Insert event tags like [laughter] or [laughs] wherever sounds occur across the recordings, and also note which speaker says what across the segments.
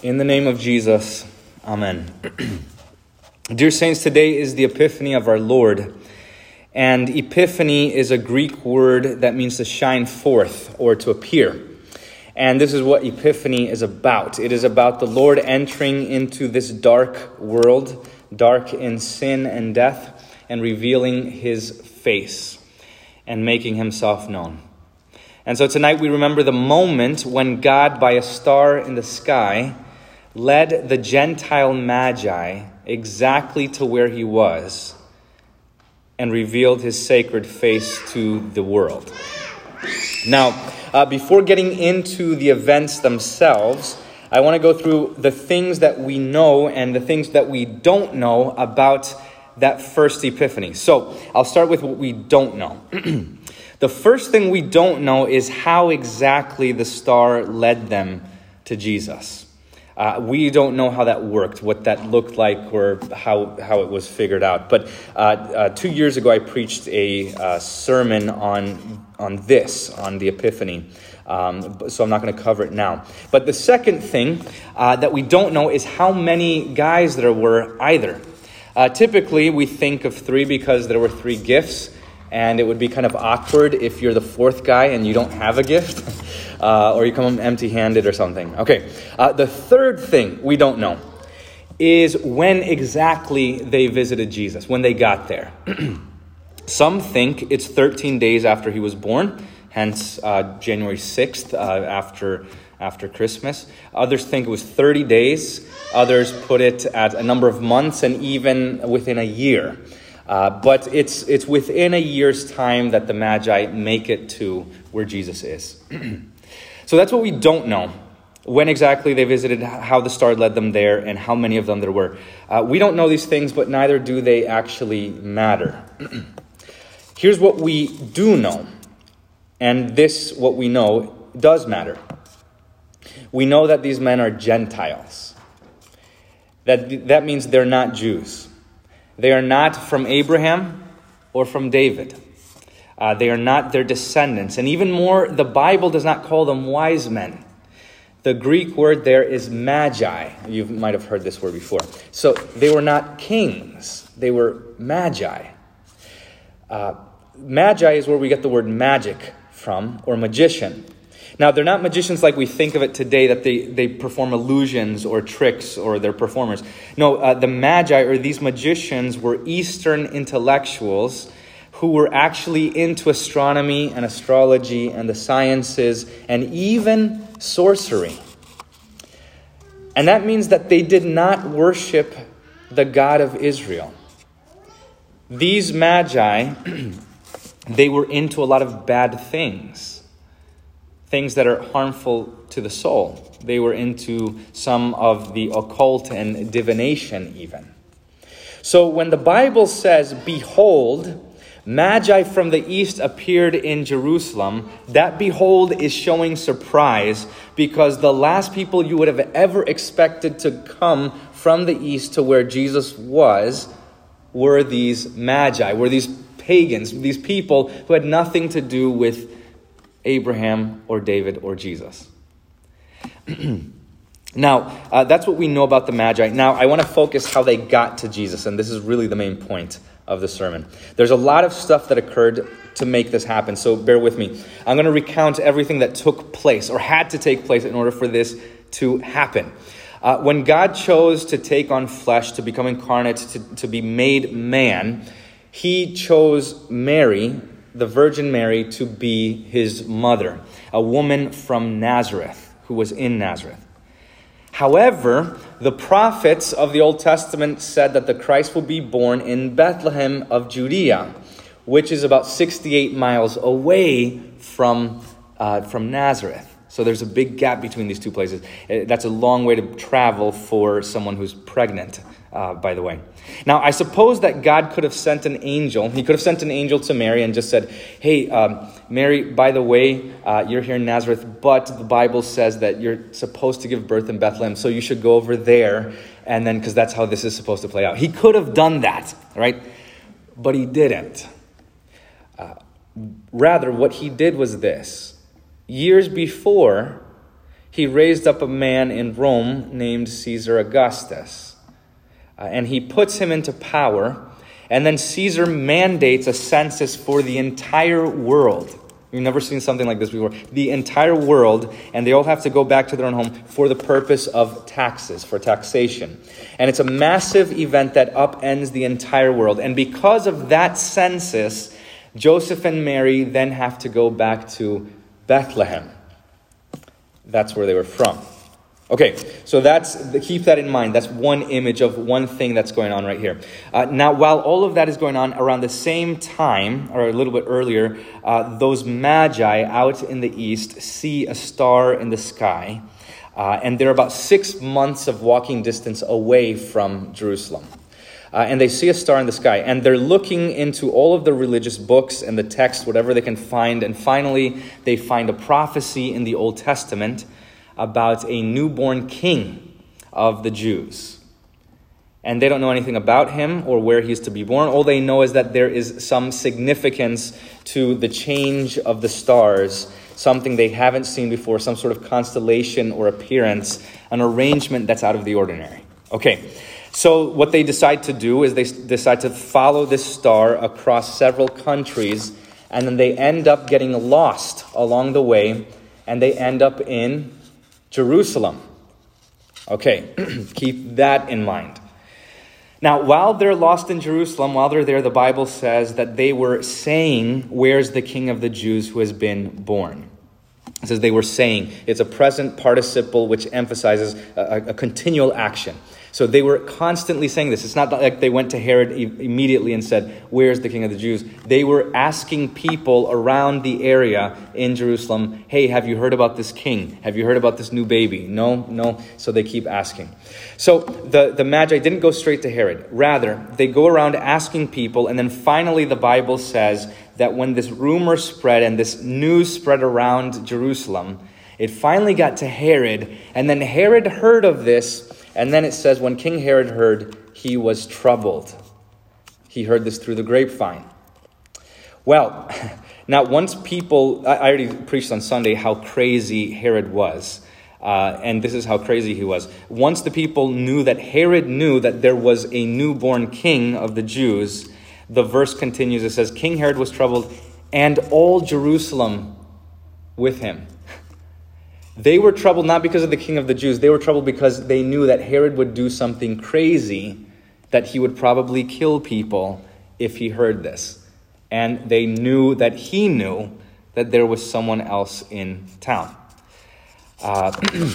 Speaker 1: In the name of Jesus, Amen. [clears throat] Dear Saints, today is the Epiphany of our Lord. And Epiphany is a Greek word that means to shine forth or to appear. And this is what Epiphany is about it is about the Lord entering into this dark world, dark in sin and death, and revealing his face and making himself known. And so tonight we remember the moment when God, by a star in the sky, led the Gentile Magi exactly to where he was and revealed his sacred face to the world. Now, uh, before getting into the events themselves, I want to go through the things that we know and the things that we don't know about that first epiphany. So, I'll start with what we don't know. [clears throat] the first thing we don't know is how exactly the star led them to Jesus. Uh, we don't know how that worked, what that looked like, or how, how it was figured out. But uh, uh, two years ago, I preached a uh, sermon on, on this, on the Epiphany. Um, so I'm not going to cover it now. But the second thing uh, that we don't know is how many guys there were either. Uh, typically, we think of three because there were three gifts and it would be kind of awkward if you're the fourth guy and you don't have a gift, [laughs] uh, or you come empty handed or something. Okay, uh, the third thing we don't know is when exactly they visited Jesus, when they got there. [clears throat] Some think it's 13 days after he was born, hence uh, January 6th uh, after, after Christmas. Others think it was 30 days. Others put it at a number of months and even within a year. Uh, but it's, it's within a year's time that the Magi make it to where Jesus is. [clears throat] so that's what we don't know. When exactly they visited, how the star led them there, and how many of them there were. Uh, we don't know these things, but neither do they actually matter. [clears throat] Here's what we do know, and this, what we know, does matter. We know that these men are Gentiles. That, that means they're not Jews. They are not from Abraham or from David. Uh, they are not their descendants. And even more, the Bible does not call them wise men. The Greek word there is magi. You might have heard this word before. So they were not kings, they were magi. Uh, magi is where we get the word magic from, or magician. Now, they're not magicians like we think of it today, that they, they perform illusions or tricks or they're performers. No, uh, the Magi or these magicians were Eastern intellectuals who were actually into astronomy and astrology and the sciences and even sorcery. And that means that they did not worship the God of Israel. These Magi, [clears throat] they were into a lot of bad things things that are harmful to the soul. They were into some of the occult and divination, even. So when the Bible says, Behold, Magi from the east appeared in Jerusalem, that behold is showing surprise because the last people you would have ever expected to come from the east to where Jesus was were these Magi, were these pagans, these people who had nothing to do with Abraham, or David, or Jesus. [clears throat] now, uh, that's what we know about the Magi. Now, I want to focus how they got to Jesus, and this is really the main point of the sermon. There's a lot of stuff that occurred to make this happen, so bear with me. I'm going to recount everything that took place or had to take place in order for this to happen. Uh, when God chose to take on flesh, to become incarnate, to, to be made man, he chose Mary the Virgin Mary to be his mother, a woman from Nazareth who was in Nazareth. However, the prophets of the Old Testament said that the Christ will be born in Bethlehem of Judea, which is about 68 miles away from, uh, from Nazareth. So there's a big gap between these two places. Uh, that's a long way to travel for someone who's pregnant uh, by the way. Now, I suppose that God could have sent an angel. He could have sent an angel to Mary and just said, Hey, um, Mary, by the way, uh, you're here in Nazareth, but the Bible says that you're supposed to give birth in Bethlehem, so you should go over there, and then, because that's how this is supposed to play out. He could have done that, right? But he didn't. Uh, rather, what he did was this. Years before, he raised up a man in Rome named Caesar Augustus. Uh, and he puts him into power. And then Caesar mandates a census for the entire world. We've never seen something like this before. The entire world, and they all have to go back to their own home for the purpose of taxes, for taxation. And it's a massive event that upends the entire world. And because of that census, Joseph and Mary then have to go back to Bethlehem. That's where they were from. Okay, so that's keep that in mind. That's one image of one thing that's going on right here. Uh, now, while all of that is going on around the same time, or a little bit earlier, uh, those magi out in the east see a star in the sky, uh, and they're about six months of walking distance away from Jerusalem. Uh, and they see a star in the sky, and they're looking into all of the religious books and the text, whatever they can find, and finally they find a prophecy in the Old Testament about a newborn king of the Jews. And they don't know anything about him or where he's to be born. All they know is that there is some significance to the change of the stars, something they haven't seen before, some sort of constellation or appearance, an arrangement that's out of the ordinary. Okay, so what they decide to do is they decide to follow this star across several countries, and then they end up getting lost along the way, and they end up in Jerusalem. Okay, [clears throat] keep that in mind. Now, while they're lost in Jerusalem, while they're there, the Bible says that they were saying, Where's the King of the Jews who has been born? It says they were saying. It's a present participle which emphasizes a, a continual action. So they were constantly saying this. It's not like they went to Herod immediately and said, Where's the king of the Jews? They were asking people around the area in Jerusalem, Hey, have you heard about this king? Have you heard about this new baby? No, no. So they keep asking. So the, the Magi didn't go straight to Herod. Rather, they go around asking people, and then finally the Bible says that when this rumor spread and this news spread around Jerusalem, it finally got to Herod, and then Herod heard of this and then it says, when King Herod heard, he was troubled. He heard this through the grapevine. Well, [laughs] now, once people, I already preached on Sunday how crazy Herod was. Uh, and this is how crazy he was. Once the people knew that Herod knew that there was a newborn king of the Jews, the verse continues. It says, King Herod was troubled, and all Jerusalem with him. They were troubled not because of the king of the Jews, they were troubled because they knew that Herod would do something crazy, that he would probably kill people if he heard this. And they knew that he knew that there was someone else in town. Uh, [clears throat]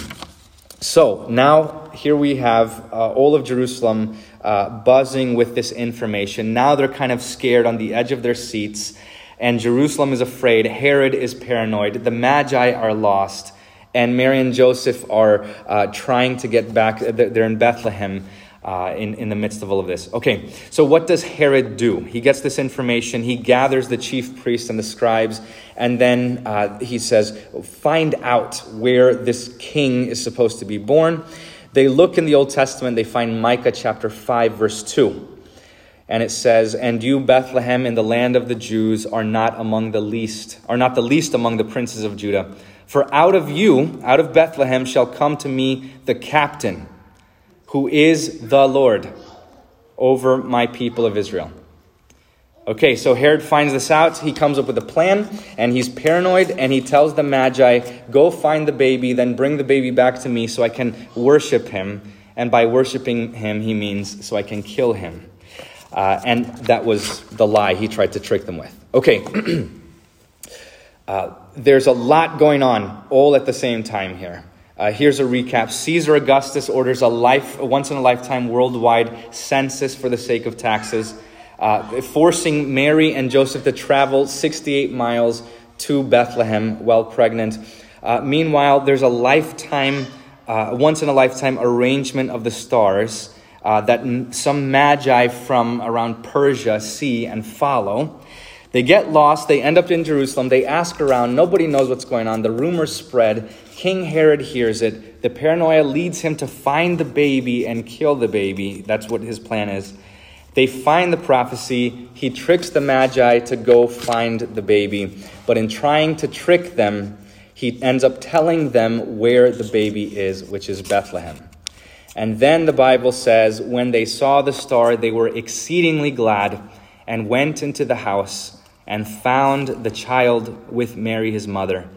Speaker 1: so now here we have uh, all of Jerusalem uh, buzzing with this information. Now they're kind of scared on the edge of their seats, and Jerusalem is afraid. Herod is paranoid. The Magi are lost and Mary and Joseph are uh, trying to get back. They're in Bethlehem uh, in, in the midst of all of this. Okay, so what does Herod do? He gets this information, he gathers the chief priests and the scribes, and then uh, he says, Find out where this king is supposed to be born. They look in the Old Testament, they find Micah chapter 5, verse 2. And it says, And you, Bethlehem, in the land of the Jews, are not among the least, are not the least among the princes of Judah. For out of you, out of Bethlehem, shall come to me the captain, who is the Lord, over my people of Israel. Okay, so Herod finds this out. He comes up with a plan, and he's paranoid, and he tells the Magi, Go find the baby, then bring the baby back to me so I can worship him. And by worshiping him, he means so I can kill him. Uh, and that was the lie he tried to trick them with. Okay. [clears throat] uh, there's a lot going on all at the same time here. Uh, here's a recap Caesar Augustus orders a life, once in a lifetime worldwide census for the sake of taxes, uh, forcing Mary and Joseph to travel 68 miles to Bethlehem while pregnant. Uh, meanwhile, there's a lifetime, uh, once in a lifetime arrangement of the stars that some magi from around Persia see and follow. They get lost. They end up in Jerusalem. They ask around. Nobody knows what's going on. The rumors spread. King Herod hears it. The paranoia leads him to find the baby and kill the baby. That's what his plan is. They find the prophecy. He tricks the Magi to go find the baby. But in trying to trick them, he ends up telling them where the baby is, which is Bethlehem. And then the Bible says, when they saw the star, they were exceedingly glad and went into the house and found the child with Mary his mother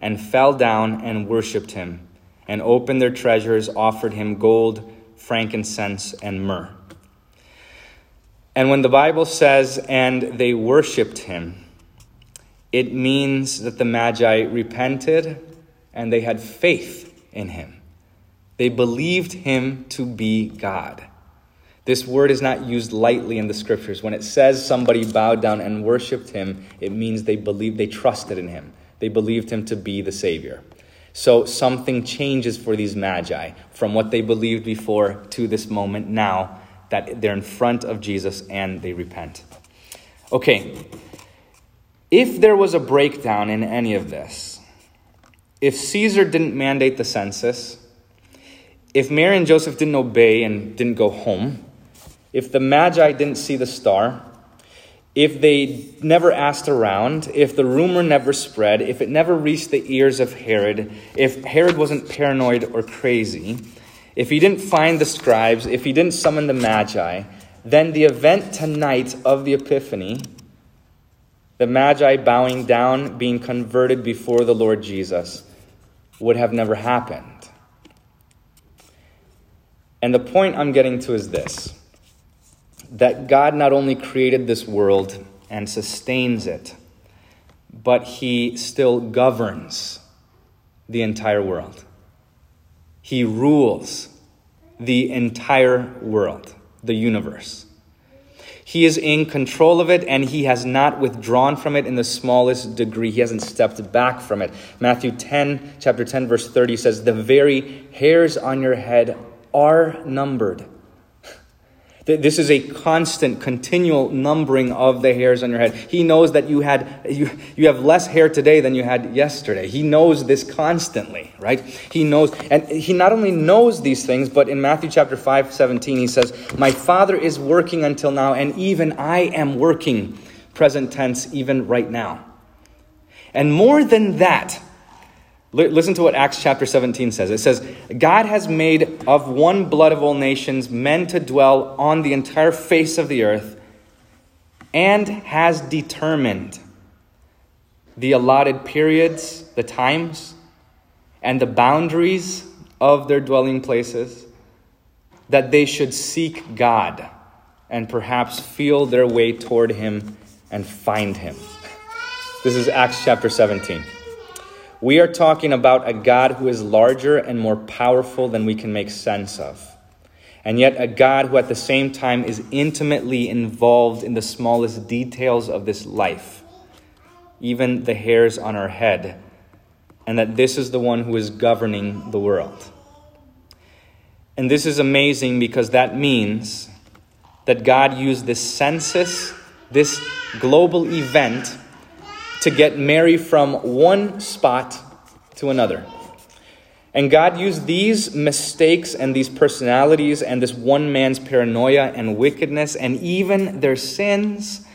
Speaker 1: and fell down and worshipped him and opened their treasures, offered him gold, frankincense, and myrrh. And when the Bible says, and they worshiped him, it means that the Magi repented and they had faith in him. They believed him to be God. This word is not used lightly in the scriptures. When it says somebody bowed down and worshiped him, it means they believed, they trusted in him. They believed him to be the Savior. So something changes for these magi from what they believed before to this moment now that they're in front of Jesus and they repent. Okay, if there was a breakdown in any of this, if Caesar didn't mandate the census, if Mary and Joseph didn't obey and didn't go home, if the Magi didn't see the star, if they never asked around, if the rumor never spread, if it never reached the ears of Herod, if Herod wasn't paranoid or crazy, if he didn't find the scribes, if he didn't summon the Magi, then the event tonight of the Epiphany, the Magi bowing down, being converted before the Lord Jesus, would have never happened. And the point I'm getting to is this that God not only created this world and sustains it, but he still governs the entire world. He rules the entire world, the universe. He is in control of it and he has not withdrawn from it in the smallest degree. He hasn't stepped back from it. Matthew 10, chapter 10, verse 30 says, The very hairs on your head are numbered. This is a constant, continual numbering of the hairs on your head. He knows that you had you, you have less hair today than you had yesterday. He knows this constantly, right? He knows, and he not only knows these things, but in Matthew chapter 5, 17, he says, My father is working until now, and even I am working, present tense, even right now. And more than that, Listen to what Acts chapter 17 says. It says, God has made of one blood of all nations men to dwell on the entire face of the earth and has determined the allotted periods, the times, and the boundaries of their dwelling places, that they should seek God and perhaps feel their way toward Him and find Him. This is Acts chapter 17. We are talking about a God who is larger and more powerful than we can make sense of. And yet, a God who at the same time is intimately involved in the smallest details of this life, even the hairs on our head, and that this is the one who is governing the world. And this is amazing because that means that God used this census, this global event, to get Mary from one spot to another. And God used these mistakes and these personalities and this one man's paranoia and wickedness and even their sins,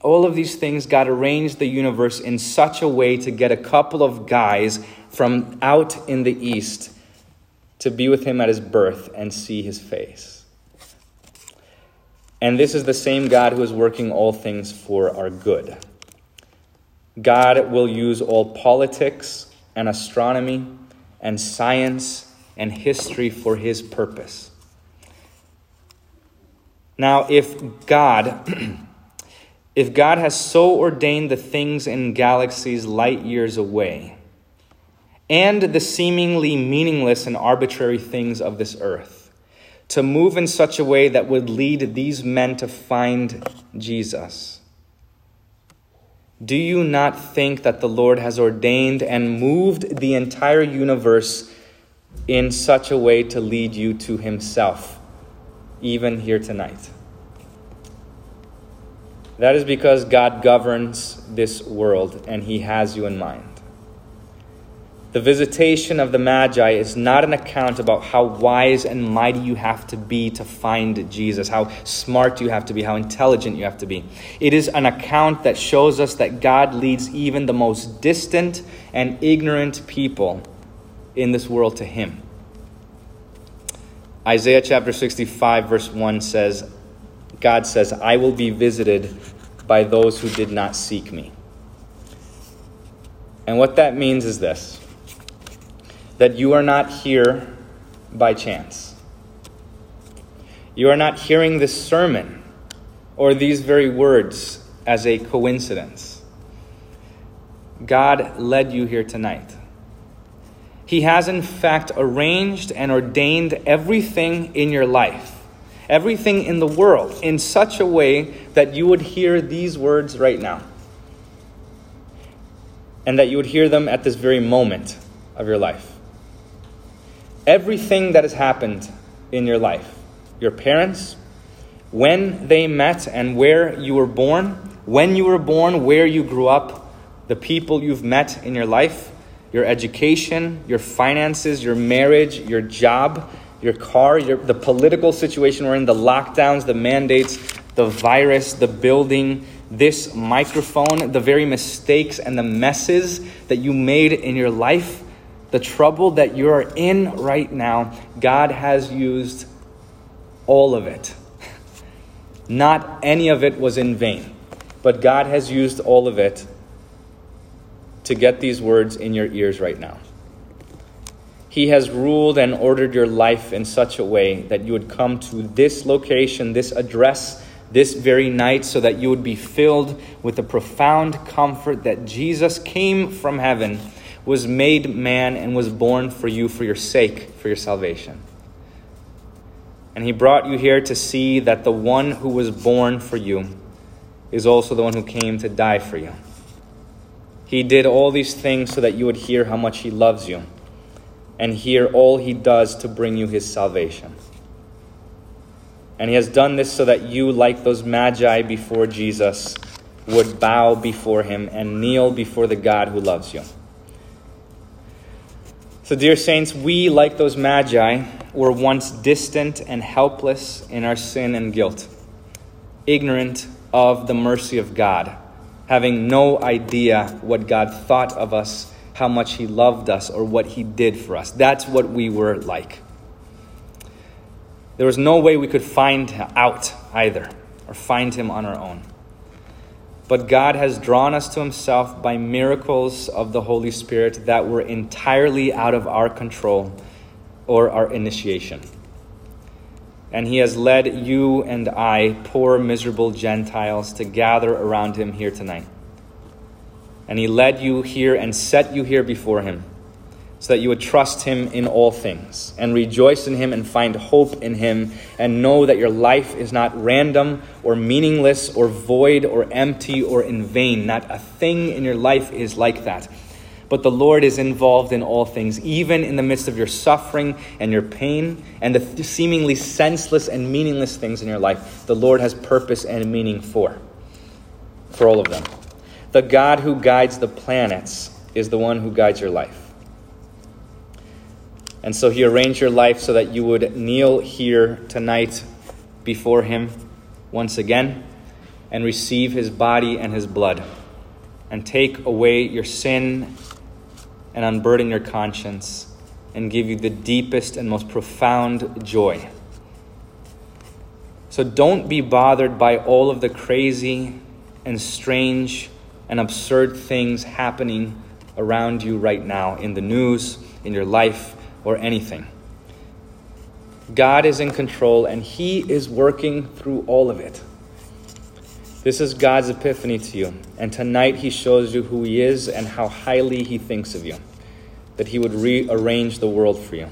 Speaker 1: all of these things, God arranged the universe in such a way to get a couple of guys from out in the east to be with him at his birth and see his face. And this is the same God who is working all things for our good. God will use all politics and astronomy and science and history for his purpose. Now, if God, [clears throat] if God has so ordained the things in galaxies light years away, and the seemingly meaningless and arbitrary things of this earth, to move in such a way that would lead these men to find Jesus, do you not think that the Lord has ordained and moved the entire universe in such a way to lead you to Himself, even here tonight? That is because God governs this world and He has you in mind. The visitation of the Magi is not an account about how wise and mighty you have to be to find Jesus, how smart you have to be, how intelligent you have to be. It is an account that shows us that God leads even the most distant and ignorant people in this world to Him. Isaiah chapter 65, verse 1 says, God says, I will be visited by those who did not seek me. And what that means is this that you are not here by chance. You are not hearing this sermon or these very words as a coincidence. God led you here tonight. He has, in fact, arranged and ordained everything in your life, everything in the world, in such a way that you would hear these words right now. And that you would hear them at this very moment of your life everything that has happened in your life. Your parents, when they met and where you were born, when you were born, where you grew up, the people you've met in your life, your education, your finances, your marriage, your job, your car, your, the political situation we're in, the lockdowns, the mandates, the virus, the building, this microphone, the very mistakes and the messes that you made in your life the trouble that you're in right now, God has used all of it. [laughs] Not any of it was in vain, but God has used all of it to get these words in your ears right now. He has ruled and ordered your life in such a way that you would come to this location, this address, this very night, so that you would be filled with the profound comfort that Jesus came from heaven was made man and was born for you for your sake, for your salvation. And he brought you here to see that the one who was born for you is also the one who came to die for you. He did all these things so that you would hear how much he loves you and hear all he does to bring you his salvation. And he has done this so that you, like those magi before Jesus, would bow before him and kneel before the God who loves you. So, dear saints, we, like those magi, were once distant and helpless in our sin and guilt, ignorant of the mercy of God, having no idea what God thought of us, how much He loved us, or what He did for us. That's what we were like. There was no way we could find out either, or find Him on our own. But God has drawn us to Himself by miracles of the Holy Spirit that were entirely out of our control or our initiation. And He has led you and I, poor, miserable Gentiles, to gather around Him here tonight. And He led you here and set you here before Him so that you would trust him in all things and rejoice in him and find hope in him and know that your life is not random or meaningless or void or empty or in vain. Not a thing in your life is like that. But the Lord is involved in all things, even in the midst of your suffering and your pain and the seemingly senseless and meaningless things in your life. The Lord has purpose and meaning for, for all of them. The God who guides the planets is the one who guides your life. And so he arranged your life so that you would kneel here tonight before him once again and receive his body and his blood and take away your sin and unburden your conscience and give you the deepest and most profound joy. So don't be bothered by all of the crazy and strange and absurd things happening around you right now in the news, in your life or anything. God is in control and He is working through all of it. This is God's epiphany to you. And tonight He shows you who He is and how highly He thinks of you, that He would rearrange the world for you.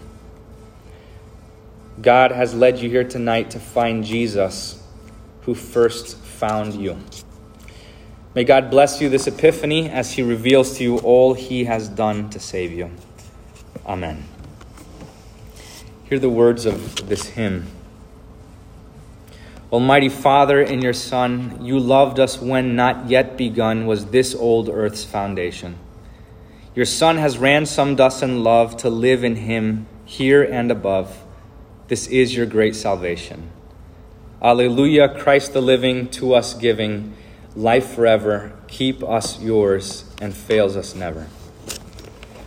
Speaker 1: God has led you here tonight to find Jesus, who first found you. May God bless you this epiphany as He reveals to you all He has done to save you. Amen. Hear the words of this hymn. Almighty Father, in your Son, you loved us when not yet begun was this old earth's foundation. Your Son has ransomed us in love to live in him here and above. This is your great salvation. Alleluia, Christ the living, to us giving, life forever, keep us yours, and fails us never.